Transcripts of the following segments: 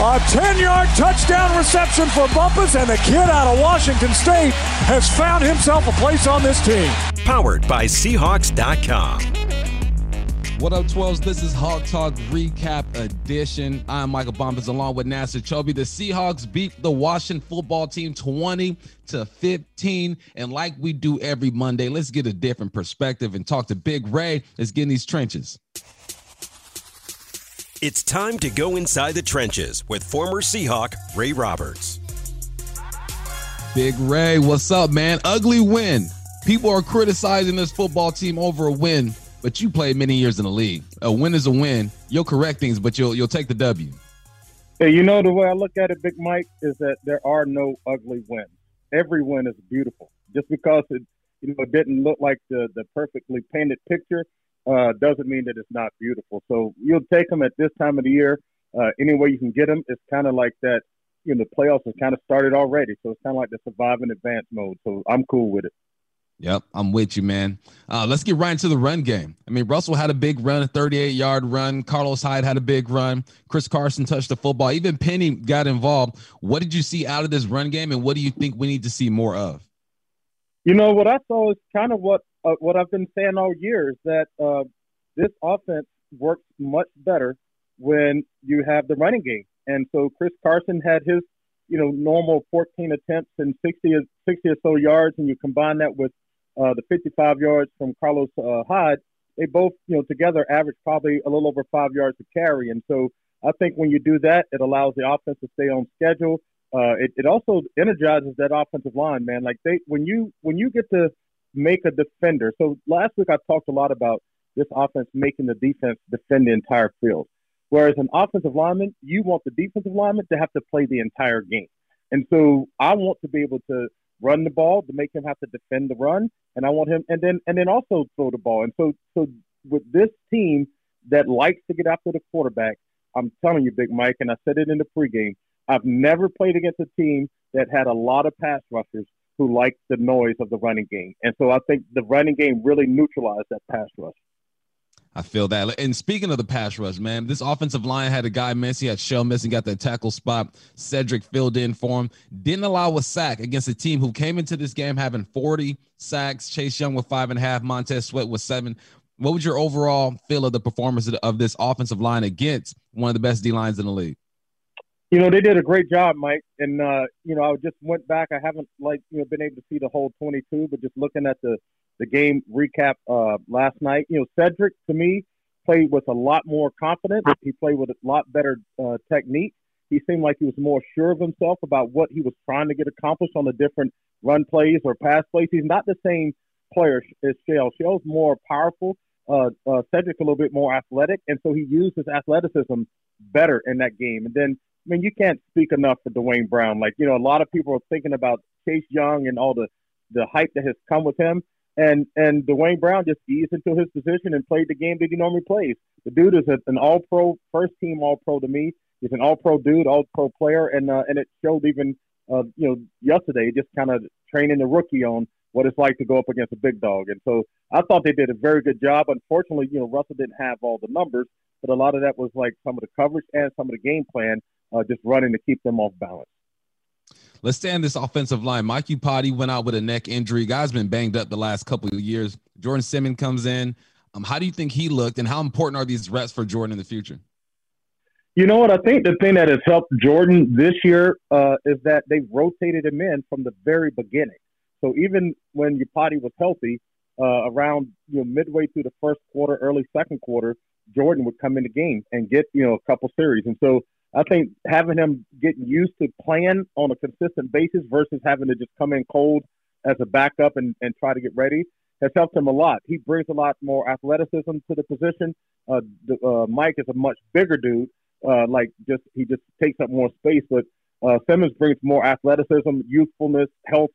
A 10 yard touchdown reception for Bumpus, and the kid out of Washington State has found himself a place on this team. Powered by Seahawks.com. What up, 12s? This is Hawk Talk Recap Edition. I'm Michael Bumpus along with Nasser Chobe. The Seahawks beat the Washington football team 20 to 15. And like we do every Monday, let's get a different perspective and talk to Big Ray. Let's get in these trenches. It's time to go inside the trenches with former Seahawk Ray Roberts. Big Ray, what's up, man? Ugly win. People are criticizing this football team over a win, but you played many years in the league. A win is a win. You'll correct things, but you'll you'll take the W. Hey, you know the way I look at it, Big Mike, is that there are no ugly wins. Every win is beautiful. Just because it you know didn't look like the the perfectly painted picture uh, doesn't mean that it's not beautiful. So you'll take them at this time of the year. Uh, any way you can get them, it's kind of like that. You know, the playoffs have kind of started already, so it's kind of like the survive in advance mode. So I'm cool with it. Yep, I'm with you, man. Uh, let's get right into the run game. I mean, Russell had a big run, a 38 yard run. Carlos Hyde had a big run. Chris Carson touched the football. Even Penny got involved. What did you see out of this run game, and what do you think we need to see more of? You know, what I saw is kind of what uh, what I've been saying all year is that uh, this offense works much better when you have the running game. And so Chris Carson had his, you know, normal 14 attempts and 60, 60 or so yards, and you combine that with uh, the 55 yards from Carlos uh, Hyde, they both, you know, together average probably a little over five yards to carry. And so I think when you do that, it allows the offense to stay on schedule. Uh, it, it also energizes that offensive line, man. Like they, when you when you get to make a defender. So last week I talked a lot about this offense making the defense defend the entire field. Whereas an offensive lineman, you want the defensive lineman to have to play the entire game. And so I want to be able to run the ball to make him have to defend the run, and I want him and then and then also throw the ball. And so so with this team that likes to get after the quarterback, I'm telling you, Big Mike, and I said it in the pregame, I've never played against a team that had a lot of pass rushers who like the noise of the running game. And so I think the running game really neutralized that pass rush. I feel that. And speaking of the pass rush, man, this offensive line had a guy miss. He had Shell missing, got that tackle spot. Cedric filled in for him. Didn't allow a sack against a team who came into this game having 40 sacks. Chase Young with five and a half. Montez Sweat with seven. What was your overall feel of the performance of this offensive line against one of the best D lines in the league? You know, they did a great job, Mike. And uh, you know, I just went back. I haven't like you know been able to see the whole 22, but just looking at the the game recap uh, last night, you know, Cedric to me played with a lot more confidence. He played with a lot better uh, technique. He seemed like he was more sure of himself about what he was trying to get accomplished on the different run plays or pass plays. He's not the same player as Shell. Shell's more powerful. Uh, uh, Cedric a little bit more athletic, and so he used his athleticism better in that game. And then I mean, you can't speak enough for Duane Brown. Like, you know, a lot of people are thinking about Chase Young and all the, the hype that has come with him. And and Duane Brown just eased into his position and played the game that he normally plays. The dude is a, an All Pro, first team All Pro to me. He's an All Pro dude, All Pro player, and uh, and it showed even uh, you know yesterday just kind of training the rookie on what it's like to go up against a big dog. And so I thought they did a very good job. Unfortunately, you know Russell didn't have all the numbers, but a lot of that was like some of the coverage and some of the game plan uh, just running to keep them off balance. Let's stay on this offensive line. Mike Iupati went out with a neck injury. Guy's been banged up the last couple of years. Jordan Simmons comes in. Um, how do you think he looked, and how important are these reps for Jordan in the future? You know what? I think the thing that has helped Jordan this year uh, is that they rotated him in from the very beginning. So even when Iupati was healthy, uh, around you know midway through the first quarter, early second quarter, Jordan would come in the game and get you know a couple series. And so I think having him getting used to playing on a consistent basis versus having to just come in cold as a backup and, and try to get ready has helped him a lot. He brings a lot more athleticism to the position. Uh, uh, Mike is a much bigger dude. Uh, like just he just takes up more space, but uh, Simmons brings more athleticism, youthfulness, health,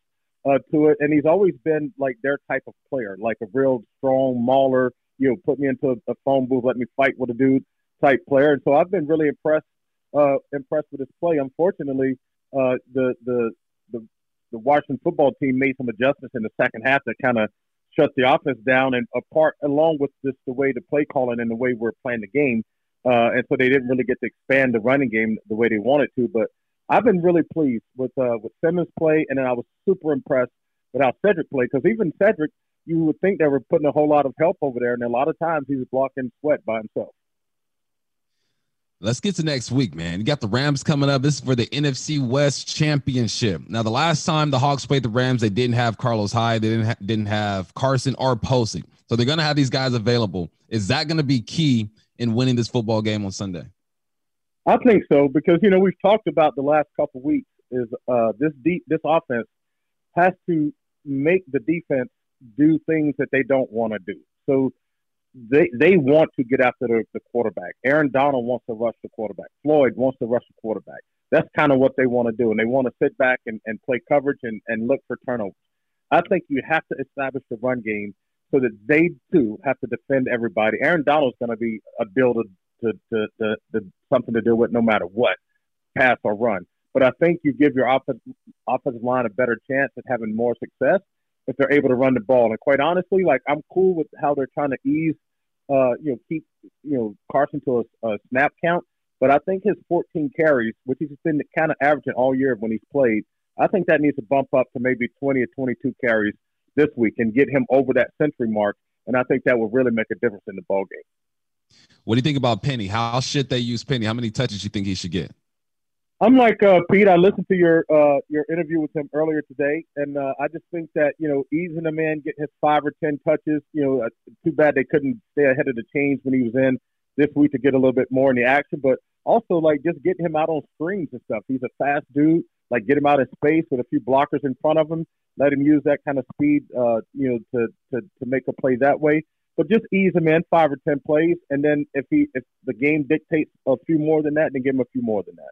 uh, to it, and he's always been like their type of player, like a real strong mauler. You know, put me into a phone booth, let me fight with a dude type player. And so I've been really impressed uh, impressed with his play. Unfortunately, uh, the the the the Washington football team made some adjustments in the second half that kind of shut the offense down and apart along with just the way the play calling and the way we're playing the game. Uh, and so they didn't really get to expand the running game the way they wanted to. But I've been really pleased with uh, with Simmons' play, and then I was super impressed with how Cedric played because even Cedric, you would think they were putting a whole lot of help over there, and a lot of times he was blocking Sweat by himself. Let's get to next week, man. You got the Rams coming up. This is for the NFC West Championship. Now, the last time the Hawks played the Rams, they didn't have Carlos Hyde, they didn't ha- didn't have Carson or Posey, so they're going to have these guys available. Is that going to be key in winning this football game on Sunday? I think so because you know we've talked about the last couple weeks is uh, this deep this offense has to make the defense do things that they don't want to do. So they they want to get after the, the quarterback. Aaron Donald wants to rush the quarterback. Floyd wants to rush the quarterback. That's kind of what they want to do, and they want to sit back and, and play coverage and, and look for turnovers. I think you have to establish the run game so that they too have to defend everybody. Aaron Donald's going to be a to, to, to, to, to something to deal with no matter what, pass or run. But I think you give your offensive offensive line a better chance at having more success if they're able to run the ball. And quite honestly, like I'm cool with how they're trying to ease, uh, you know, keep you know Carson to a, a snap count. But I think his 14 carries, which he's been kind of averaging all year when he's played, I think that needs to bump up to maybe 20 or 22 carries this week and get him over that century mark. And I think that will really make a difference in the ball game. What do you think about Penny? How should they use Penny? How many touches do you think he should get? I'm like uh, Pete. I listened to your uh, your interview with him earlier today, and uh, I just think that you know easing a man getting his five or ten touches. You know, uh, too bad they couldn't stay ahead of the chains when he was in this week to get a little bit more in the action. But also like just getting him out on screens and stuff. He's a fast dude. Like get him out of space with a few blockers in front of him. Let him use that kind of speed, uh, you know, to, to to make a play that way. But just ease him in five or ten plays, and then if he if the game dictates a few more than that, then give him a few more than that.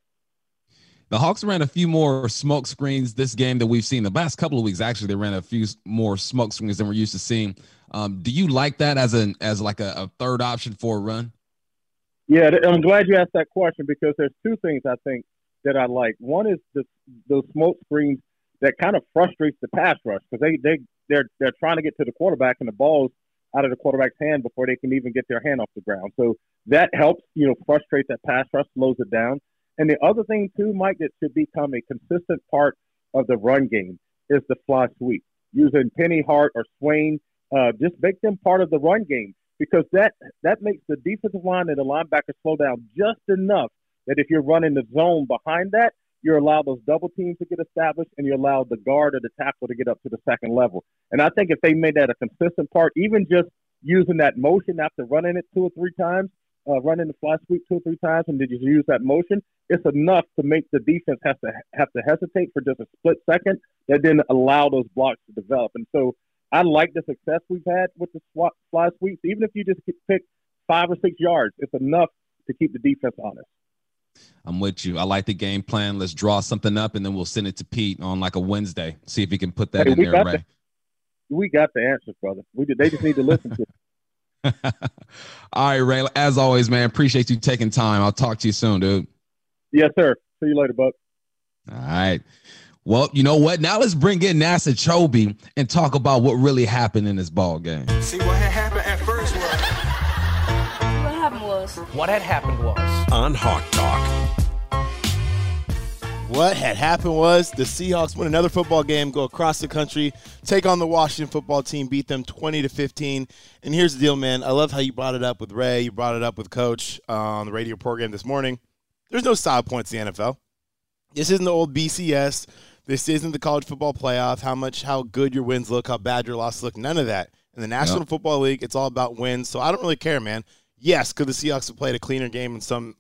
The Hawks ran a few more smoke screens this game that we've seen the past couple of weeks. Actually, they ran a few more smoke screens than we're used to seeing. Um, do you like that as an as like a, a, third option for a run? Yeah, I'm glad you asked that question because there's two things I think that I like. One is the those smoke screens that kind of frustrates the pass rush because they they they're they're trying to get to the quarterback and the ball's out of the quarterback's hand before they can even get their hand off the ground. So that helps, you know, frustrate that pass rush, slows it down. And the other thing too, Mike, that should become a consistent part of the run game is the fly sweep. Using Penny Hart or Swain, uh, just make them part of the run game because that that makes the defensive line and the linebacker slow down just enough that if you're running the zone behind that, you're allowed those double teams to get established and you allow the guard or the tackle to get up to the second level. And I think if they made that a consistent part, even just using that motion after running it two or three times, uh, running the fly sweep two or three times and did you use that motion, it's enough to make the defense have to have to hesitate for just a split second that then allow those blocks to develop. And so I like the success we've had with the fly sweeps. Even if you just pick five or six yards, it's enough to keep the defense honest. I'm with you. I like the game plan. Let's draw something up and then we'll send it to Pete on like a Wednesday. See if he can put that hey, in there, right? The, we got the answers, brother. We did, they just need to listen to it. All right, Ray. As always, man, appreciate you taking time. I'll talk to you soon, dude. Yes, sir. See you later, Buck. All right. Well, you know what? Now let's bring in Nasser Chobe and talk about what really happened in this ball game. See what had happened at first was. What happened was. What had happened was. On Hawk Talk. What had happened was the Seahawks win another football game, go across the country, take on the Washington football team, beat them 20 to 15. And here's the deal, man. I love how you brought it up with Ray. You brought it up with Coach uh, on the radio program this morning. There's no style points in the NFL. This isn't the old BCS. This isn't the college football playoff. How much, how good your wins look, how bad your losses look. None of that. In the National. Football League, it's all about wins. So I don't really care, man. Yes, could the Seahawks have played a cleaner game in some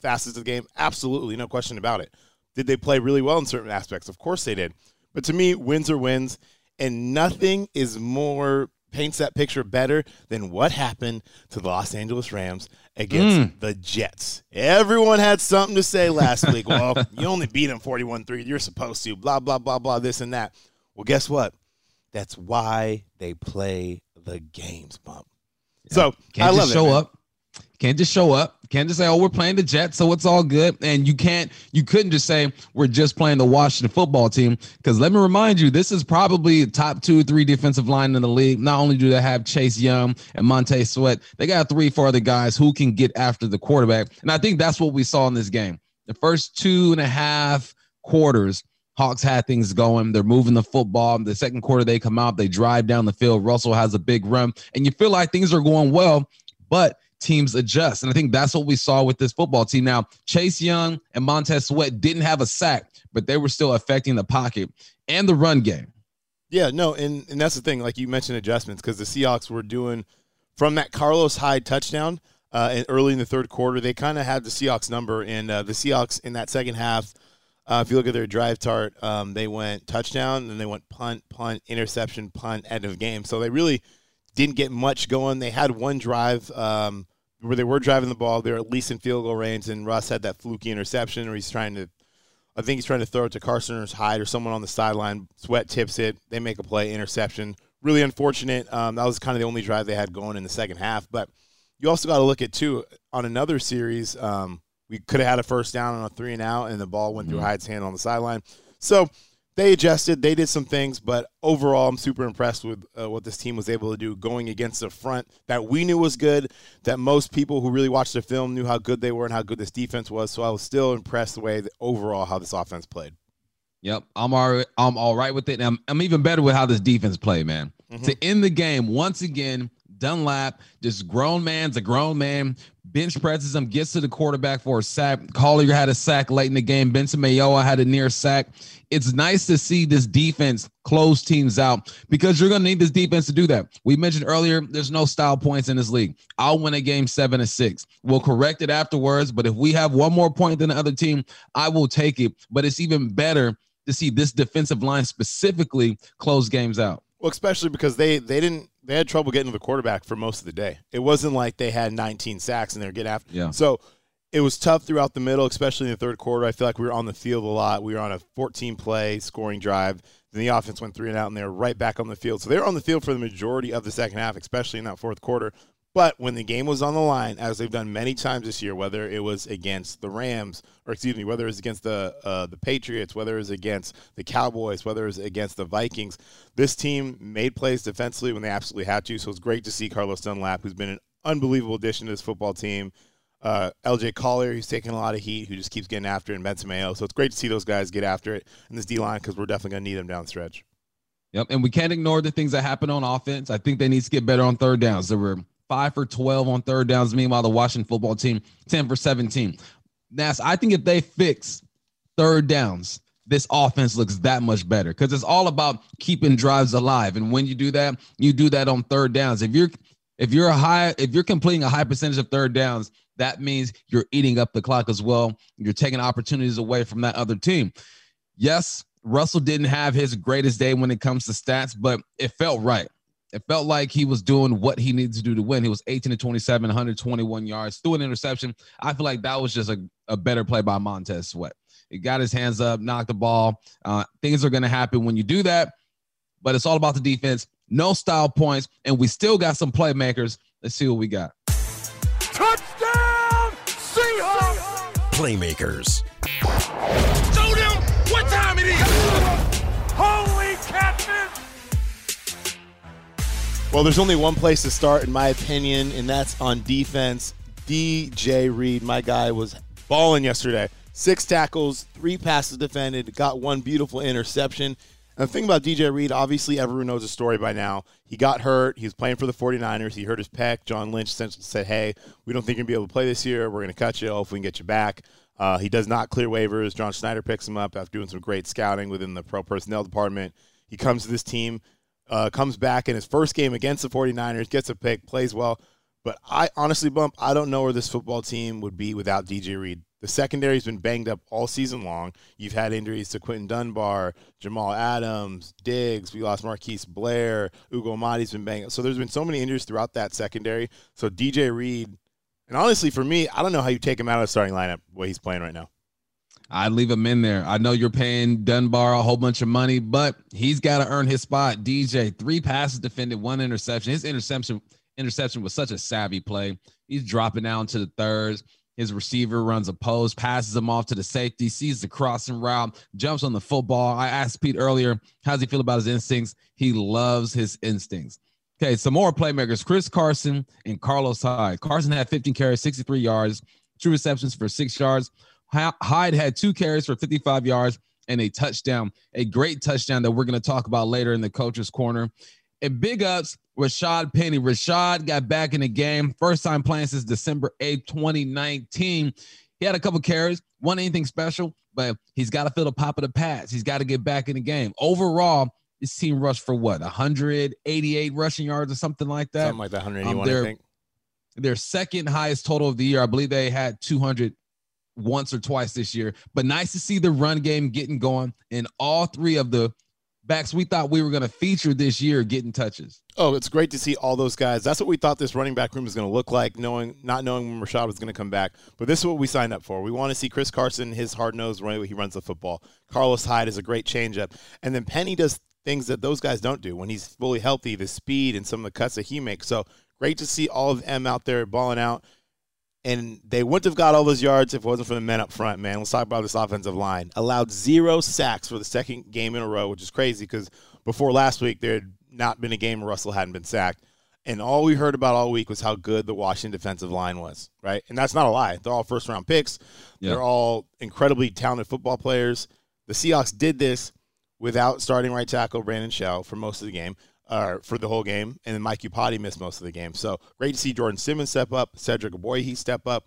facets of the game? Absolutely, no question about it. Did they play really well in certain aspects? Of course they did. But to me, wins are wins, and nothing is more paints that picture better than what happened to the Los Angeles Rams against mm. the Jets. Everyone had something to say last week. Well, you only beat them 41 3. You're supposed to. Blah, blah, blah, blah, this and that. Well, guess what? That's why they play the games, bump. So Can't I love just it, show man. up. Can't just show up. Can't just say, "Oh, we're playing the Jets, so it's all good." And you can't, you couldn't just say we're just playing the Washington football team. Because let me remind you, this is probably top two, three defensive line in the league. Not only do they have Chase Young and Montez Sweat, they got three, four other guys who can get after the quarterback. And I think that's what we saw in this game. The first two and a half quarters, Hawks had things going. They're moving the football. The second quarter, they come out, they drive down the field. Russell has a big run, and you feel like things are going well, but teams adjust. And I think that's what we saw with this football team. Now, Chase Young and Montez Sweat didn't have a sack, but they were still affecting the pocket and the run game. Yeah, no, and, and that's the thing. Like you mentioned, adjustments because the Seahawks were doing from that Carlos Hyde touchdown uh, and early in the third quarter. They kind of had the Seahawks number, and uh, the Seahawks in that second half. Uh, if you look at their drive chart, um, they went touchdown, then they went punt, punt, interception, punt, end of game. So they really didn't get much going. They had one drive um, where they were driving the ball. They were at least in field goal range, and Russ had that fluky interception, or he's trying to I think he's trying to throw it to Carson or Hyde or someone on the sideline. Sweat tips it. They make a play, interception. Really unfortunate. Um, that was kind of the only drive they had going in the second half. But you also got to look at too on another series. Um, we could have had a first down on a three and out, and the ball went through Hyde's hand on the sideline. So they adjusted. They did some things, but overall, I'm super impressed with uh, what this team was able to do going against a front that we knew was good. That most people who really watched the film knew how good they were and how good this defense was. So I was still impressed the way that overall how this offense played. Yep, I'm all right. I'm all right with it. And I'm, I'm even better with how this defense played, man. To end the game, once again, Dunlap, this grown man's a grown man, bench presses him, gets to the quarterback for a sack. Collier had a sack late in the game. Benson Mayowa had a near sack. It's nice to see this defense close teams out because you're going to need this defense to do that. We mentioned earlier, there's no style points in this league. I'll win a game seven to six. We'll correct it afterwards, but if we have one more point than the other team, I will take it. But it's even better to see this defensive line specifically close games out. Well, especially because they they didn't they had trouble getting to the quarterback for most of the day. It wasn't like they had 19 sacks and they're get after. Yeah. So it was tough throughout the middle, especially in the third quarter. I feel like we were on the field a lot. We were on a 14 play scoring drive. Then the offense went three and out, and they were right back on the field. So they were on the field for the majority of the second half, especially in that fourth quarter. But when the game was on the line, as they've done many times this year, whether it was against the Rams, or excuse me, whether it was against the uh, the Patriots, whether it was against the Cowboys, whether it was against the Vikings, this team made plays defensively when they absolutely had to. So it's great to see Carlos Dunlap, who's been an unbelievable addition to this football team. Uh, LJ Collier, who's taking a lot of heat, who just keeps getting after it, and Benson Mayowa. So it's great to see those guys get after it in this D line because we're definitely going to need them down the stretch. Yep. And we can't ignore the things that happen on offense. I think they need to get better on third downs. There were five for 12 on third downs. Meanwhile, the Washington football team, 10 for 17. Nas, I think if they fix third downs, this offense looks that much better because it's all about keeping drives alive. And when you do that, you do that on third downs. If you're if you're a high, if you're completing a high percentage of third downs, that means you're eating up the clock as well. You're taking opportunities away from that other team. Yes, Russell didn't have his greatest day when it comes to stats, but it felt right. It felt like he was doing what he needed to do to win. He was 18 to 27, 121 yards, threw an interception. I feel like that was just a, a better play by Montez Sweat. He got his hands up, knocked the ball. Uh, things are going to happen when you do that, but it's all about the defense. No style points, and we still got some playmakers. Let's see what we got. Touchdown, Seahawks! Playmakers. Well, there's only one place to start, in my opinion, and that's on defense. DJ Reed, my guy, was balling yesterday. Six tackles, three passes defended, got one beautiful interception. And the thing about DJ Reed, obviously everyone knows the story by now. He got hurt. He was playing for the 49ers. He hurt his pec. John Lynch essentially said, hey, we don't think you're going to be able to play this year. We're going to cut you. if we can get you back. Uh, he does not clear waivers. John Schneider picks him up after doing some great scouting within the pro personnel department. He comes to this team, uh, comes back in his first game against the 49ers, gets a pick, plays well. But I honestly, Bump, I don't know where this football team would be without DJ Reed. The secondary's been banged up all season long. You've had injuries to Quinton Dunbar, Jamal Adams, Diggs. We lost Marquise Blair. Ugo Amadi's been banged up. So there's been so many injuries throughout that secondary. So DJ Reed, and honestly, for me, I don't know how you take him out of the starting lineup way he's playing right now. I'd leave him in there. I know you're paying Dunbar a whole bunch of money, but he's got to earn his spot. DJ, three passes defended, one interception. His interception interception was such a savvy play. He's dropping down to the thirds. His receiver runs a post, passes him off to the safety, sees the crossing route, jumps on the football. I asked Pete earlier, how's he feel about his instincts? He loves his instincts. Okay, some more playmakers Chris Carson and Carlos Hyde. Carson had 15 carries, 63 yards, two receptions for six yards. Hyde had two carries for 55 yards and a touchdown, a great touchdown that we're going to talk about later in the coach's corner. And big ups, Rashad Penny. Rashad got back in the game, first time playing since December 8th, 2019. He had a couple carries, won anything special, but he's got to feel the pop of the pads. He's got to get back in the game. Overall, this team rushed for what, 188 rushing yards or something like that? Something like that, 181, um, I think. Their second highest total of the year. I believe they had 200 once or twice this year. But nice to see the run game getting going and all three of the backs we thought we were going to feature this year getting touches. Oh, it's great to see all those guys. That's what we thought this running back room was going to look like, knowing not knowing when Rashad was going to come back. But this is what we signed up for. We want to see Chris Carson, his hard nosed way he runs the football. Carlos Hyde is a great changeup, and then Penny does things that those guys don't do when he's fully healthy. The speed and some of the cuts that he makes. So great to see all of them out there balling out and they wouldn't have got all those yards if it wasn't for the men up front, man. Let's talk about this offensive line. Allowed zero sacks for the second game in a row, which is crazy because before last week, there had not been a game where Russell hadn't been sacked. And all we heard about all week was how good the Washington defensive line was, right? And that's not a lie. They're all first round picks, yeah. they're all incredibly talented football players. The Seahawks did this without starting right tackle Brandon Shell for most of the game uh, for the whole game, and then Mike Iupati missed most of the game. So great to see Jordan Simmons step up, Cedric Ogbuehi step up.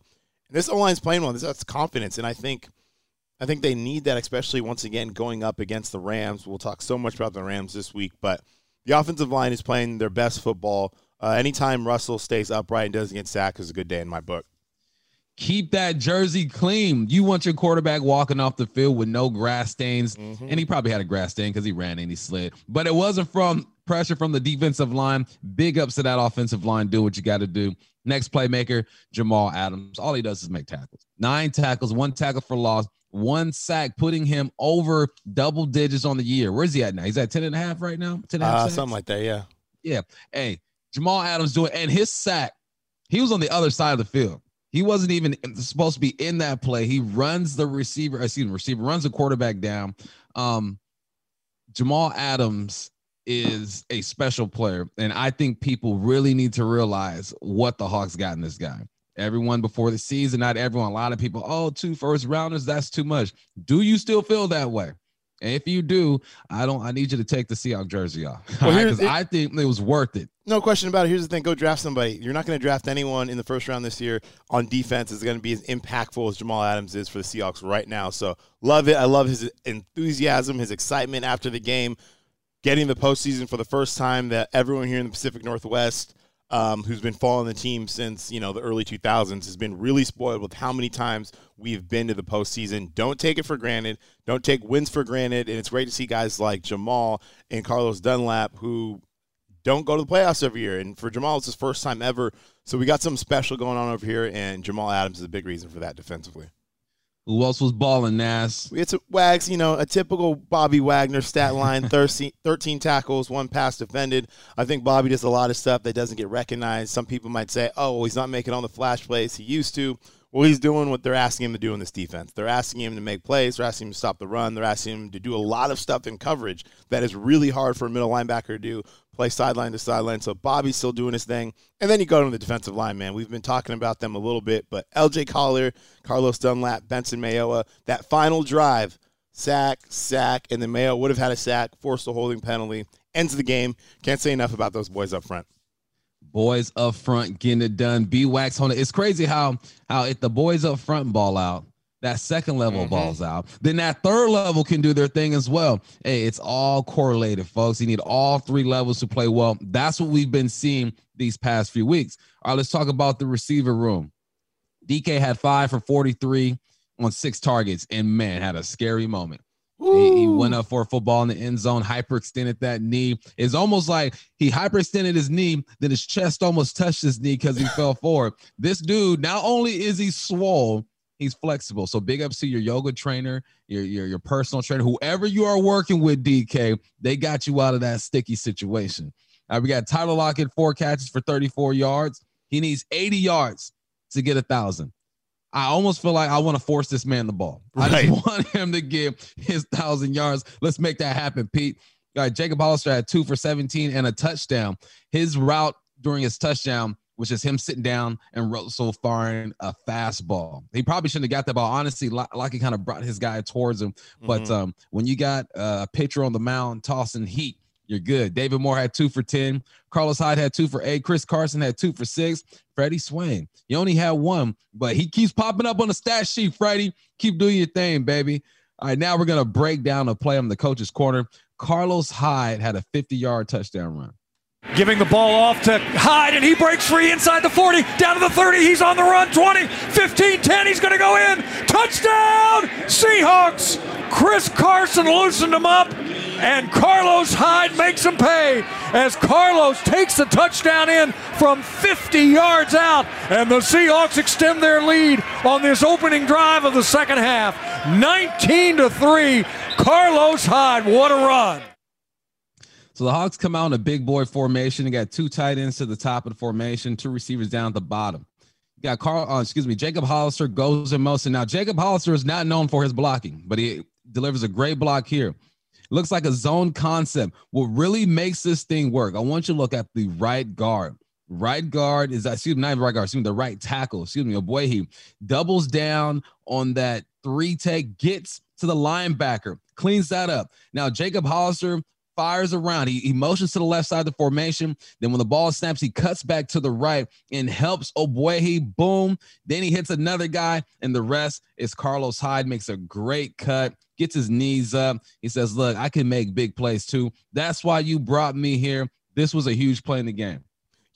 And this line's playing well. This that's confidence, and I think I think they need that, especially once again going up against the Rams. We'll talk so much about the Rams this week, but the offensive line is playing their best football. Uh, anytime Russell stays upright and doesn't get sacked is a good day in my book. Keep that jersey clean. You want your quarterback walking off the field with no grass stains. Mm-hmm. And he probably had a grass stain because he ran and he slid. But it wasn't from pressure from the defensive line. Big ups to that offensive line. Do what you got to do. Next playmaker, Jamal Adams. All he does is make tackles. Nine tackles, one tackle for loss, one sack, putting him over double digits on the year. Where's he at now? He's at 10 and a half right now? 10 and a half uh, something like that, yeah. Yeah. Hey, Jamal Adams doing, and his sack, he was on the other side of the field. He wasn't even supposed to be in that play. He runs the receiver, excuse me, receiver runs the quarterback down. Um, Jamal Adams is a special player, and I think people really need to realize what the Hawks got in this guy. Everyone before the season, not everyone, a lot of people, oh, two first rounders, that's too much. Do you still feel that way? And if you do, I don't. I need you to take the Seahawks jersey off because right? I think it was worth it. No question about it. Here's the thing: go draft somebody. You're not going to draft anyone in the first round this year on defense is going to be as impactful as Jamal Adams is for the Seahawks right now. So love it. I love his enthusiasm, his excitement after the game, getting the postseason for the first time. That everyone here in the Pacific Northwest um, who's been following the team since you know the early 2000s, has been really spoiled with how many times we've been to the postseason. Don't take it for granted. Don't take wins for granted. And it's great to see guys like Jamal and Carlos Dunlap who don't go to the playoffs every year. And for Jamal, it's his first time ever. So we got something special going on over here, and Jamal Adams is a big reason for that defensively. Who else was balling, Nas? It's a Wags, you know, a typical Bobby Wagner stat line 13, 13 tackles, one pass defended. I think Bobby does a lot of stuff that doesn't get recognized. Some people might say, oh, well, he's not making all the flash plays he used to. Well, he's doing what they're asking him to do in this defense. They're asking him to make plays. They're asking him to stop the run. They're asking him to do a lot of stuff in coverage that is really hard for a middle linebacker to do, play sideline to sideline. So Bobby's still doing his thing. And then you go to the defensive line, man. We've been talking about them a little bit, but LJ Collier, Carlos Dunlap, Benson Mayowa, that final drive, sack, sack, and then Mayo would have had a sack, forced a holding penalty, ends the game. Can't say enough about those boys up front boys up front getting it done. B wax on it. It's crazy how how if the boys up front ball out, that second level mm-hmm. balls out, then that third level can do their thing as well. Hey, it's all correlated, folks. You need all three levels to play well. That's what we've been seeing these past few weeks. All right, let's talk about the receiver room. DK had five for 43 on six targets, and man, had a scary moment. He, he, went up for a football in the end zone, hyperextended that knee. It's almost like he hyperextended his knee, then his chest almost touched his knee because he fell forward. This dude, not only is he swole, He's flexible. So big ups to your yoga trainer, your, your your personal trainer, whoever you are working with, DK. They got you out of that sticky situation. Right, we got Tyler Lockett, four catches for 34 yards. He needs 80 yards to get a thousand. I almost feel like I want to force this man the ball. I just want him to get his thousand yards. Let's make that happen, Pete. All right, Jacob Hollister had two for 17 and a touchdown. His route during his touchdown was just him sitting down and Russell firing a fastball. He probably shouldn't have got that ball. Honestly, Lo- Lockie kind of brought his guy towards him. But Mhm. um, when you got a pitcher on the mound tossing heat, you're good. David Moore had two for 10. Carlos Hyde had two for eight. Chris Carson had two for six. Freddie Swain, you only had one, but he keeps popping up on the stat sheet, Freddie. Keep doing your thing, baby. All right, now we're going to break down a play on the coach's corner. Carlos Hyde had a 50 yard touchdown run. Giving the ball off to Hyde, and he breaks free inside the 40, down to the 30. He's on the run. 20, 15, 10. He's going to go in. Touchdown, Seahawks. Chris Carson loosened him up, and Carlos Hyde makes him pay as Carlos takes the touchdown in from 50 yards out, and the Seahawks extend their lead on this opening drive of the second half. 19 to 3. Carlos Hyde, what a run. So the Hawks come out in a big boy formation. They got two tight ends to the top of the formation, two receivers down at the bottom. You got Carl, uh, excuse me, Jacob Hollister goes in motion. Now, Jacob Hollister is not known for his blocking, but he delivers a great block here. Looks like a zone concept. What really makes this thing work, I want you to look at the right guard. Right guard is, excuse me, not right guard, excuse me, the right tackle, excuse me, Ogbuehi doubles down on that three tech, gets to the linebacker, cleans that up. Now, Jacob Hollister fires around. He, he motions to the left side of the formation. Then when the ball snaps, he cuts back to the right and helps Ogbuehi. Boom. Then he hits another guy, and the rest is Carlos Hyde. Makes a great cut, gets his knees up. He says, Look, I can make big plays too. That's why you brought me here. This was a huge play in the game.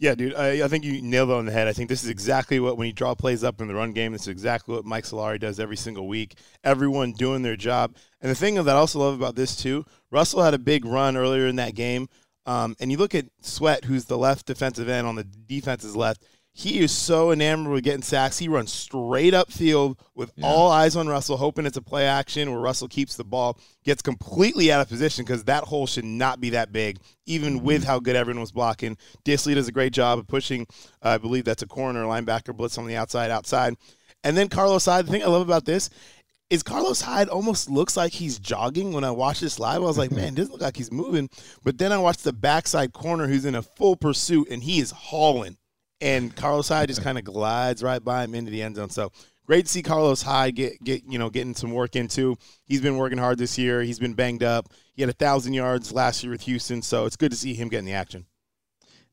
Yeah, dude, I, I think you nailed it on the head. I think this is exactly what when you draw plays up in the run game. This is exactly what Mike Solari does every single week. Everyone doing their job. And the thing that I also love about this too, Russell had a big run earlier in that game. Um, and you look at Sweat, who's the left defensive end on the defense's left. He is so enamored with getting sacks. He runs straight up field with all eyes on Russell, hoping it's a play action where Russell keeps the ball, gets completely out of position because that hole should not be that big, even with how good everyone was blocking. Dissly does a great job of pushing, uh, I believe that's a corner linebacker blitz on the outside, outside. And then Carlos Hyde, the thing I love about this is Carlos Hyde almost looks like he's jogging. When I watched this live, I was like, man, it doesn't look like he's moving. But then I watched the backside corner who's in a full pursuit and he is hauling. And Carlos Hyde just kind of glides right by him into the end zone. So great to see Carlos Hyde get get you know getting some work into. He's been working hard this year. He's been banged up. He had a thousand yards last year with Houston, so it's good to see him getting the action.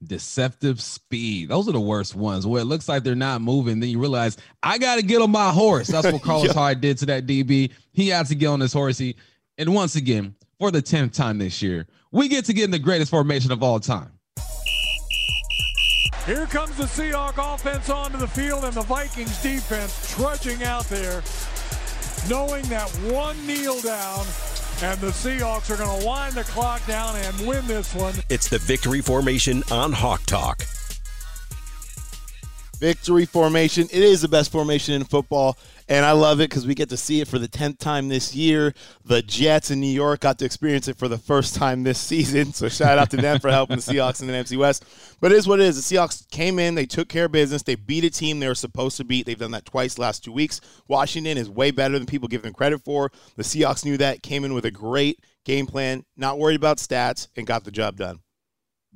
Deceptive speed. Those are the worst ones where it looks like they're not moving. Then you realize, I got to get on my horse. That's what Carlos Yeah. Hyde did to that DB. He had to get on his horse. He, and once again, for the 10th time this year, we get to get in the greatest formation of all time. Here comes the Seahawk offense onto the field and the Vikings defense trudging out there, knowing that one kneel down and the Seahawks are going to wind the clock down and win this one. It's the victory formation on Hawk Talk. Victory formation. It is the best formation in football, and I love it because we get to see it for the 10th time this year. The Jets in New York got to experience it for the first time this season, so shout out to them for helping the Seahawks in the NFC West. But it is what it is. The Seahawks came in, they took care of business, they beat a team they were supposed to beat. They've done that twice last two weeks. Washington is way better than people give them credit for. The Seahawks knew that, came in with a great game plan, not worried about stats, and got the job done.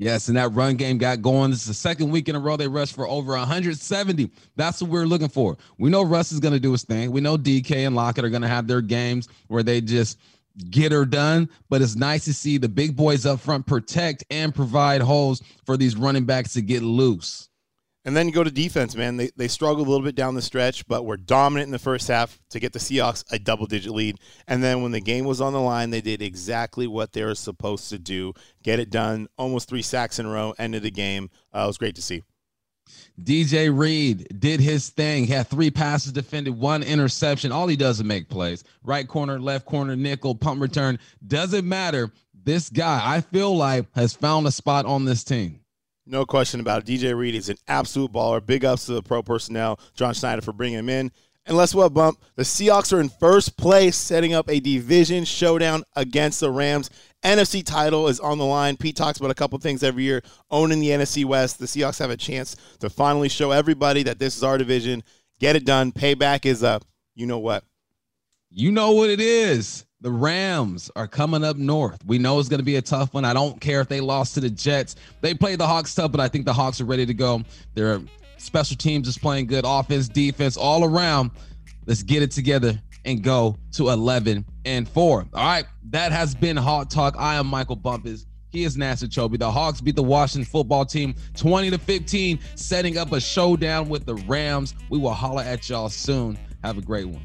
Yes, and that run game got going. This is the second week in a row they rushed for over 170. That's what we're looking for. We know Russ is going to do his thing. We know DK and Lockett are going to have their games where they just get her done. But it's nice to see the big boys up front protect and provide holes for these running backs to get loose. And then you go to defense, man. They, they struggled a little bit down the stretch, but were dominant in the first half to get the Seahawks a double digit lead. And then when the game was on the line, they did exactly what they were supposed to do get it done. Almost three sacks in a row, end of the game. Uh, it was great to see. DJ Reed did his thing. He had three passes defended, one interception. All he does is make plays. Right corner, left corner, nickel, punt return. Doesn't matter. This guy, I feel like, has found a spot on this team. No question about it. DJ Reed is an absolute baller. Big ups to the pro personnel, John Schneider, for bringing him in. And let's what, Bump? The Seahawks are in first place, setting up a division showdown against the Rams. NFC title is on the line. Pete talks about a couple things every year. Owning the NFC West, the Seahawks have a chance to finally show everybody that this is our division. Get it done. Payback is up. You know what? You know what it is. The Rams are coming up north. We know it's going to be a tough one. I don't care if they lost to the Jets. They played the Hawks tough, but I think the Hawks are ready to go. Their special teams is playing good, offense, defense, all around. Let's get it together and go to 11 and 4. All right, that has been Hawk Talk. I am Michael Bumpus. He is Nasser Chobe. The Hawks beat the Washington football team 20 to 15, setting up a showdown with the Rams. We will holler at y'all soon. Have a great one.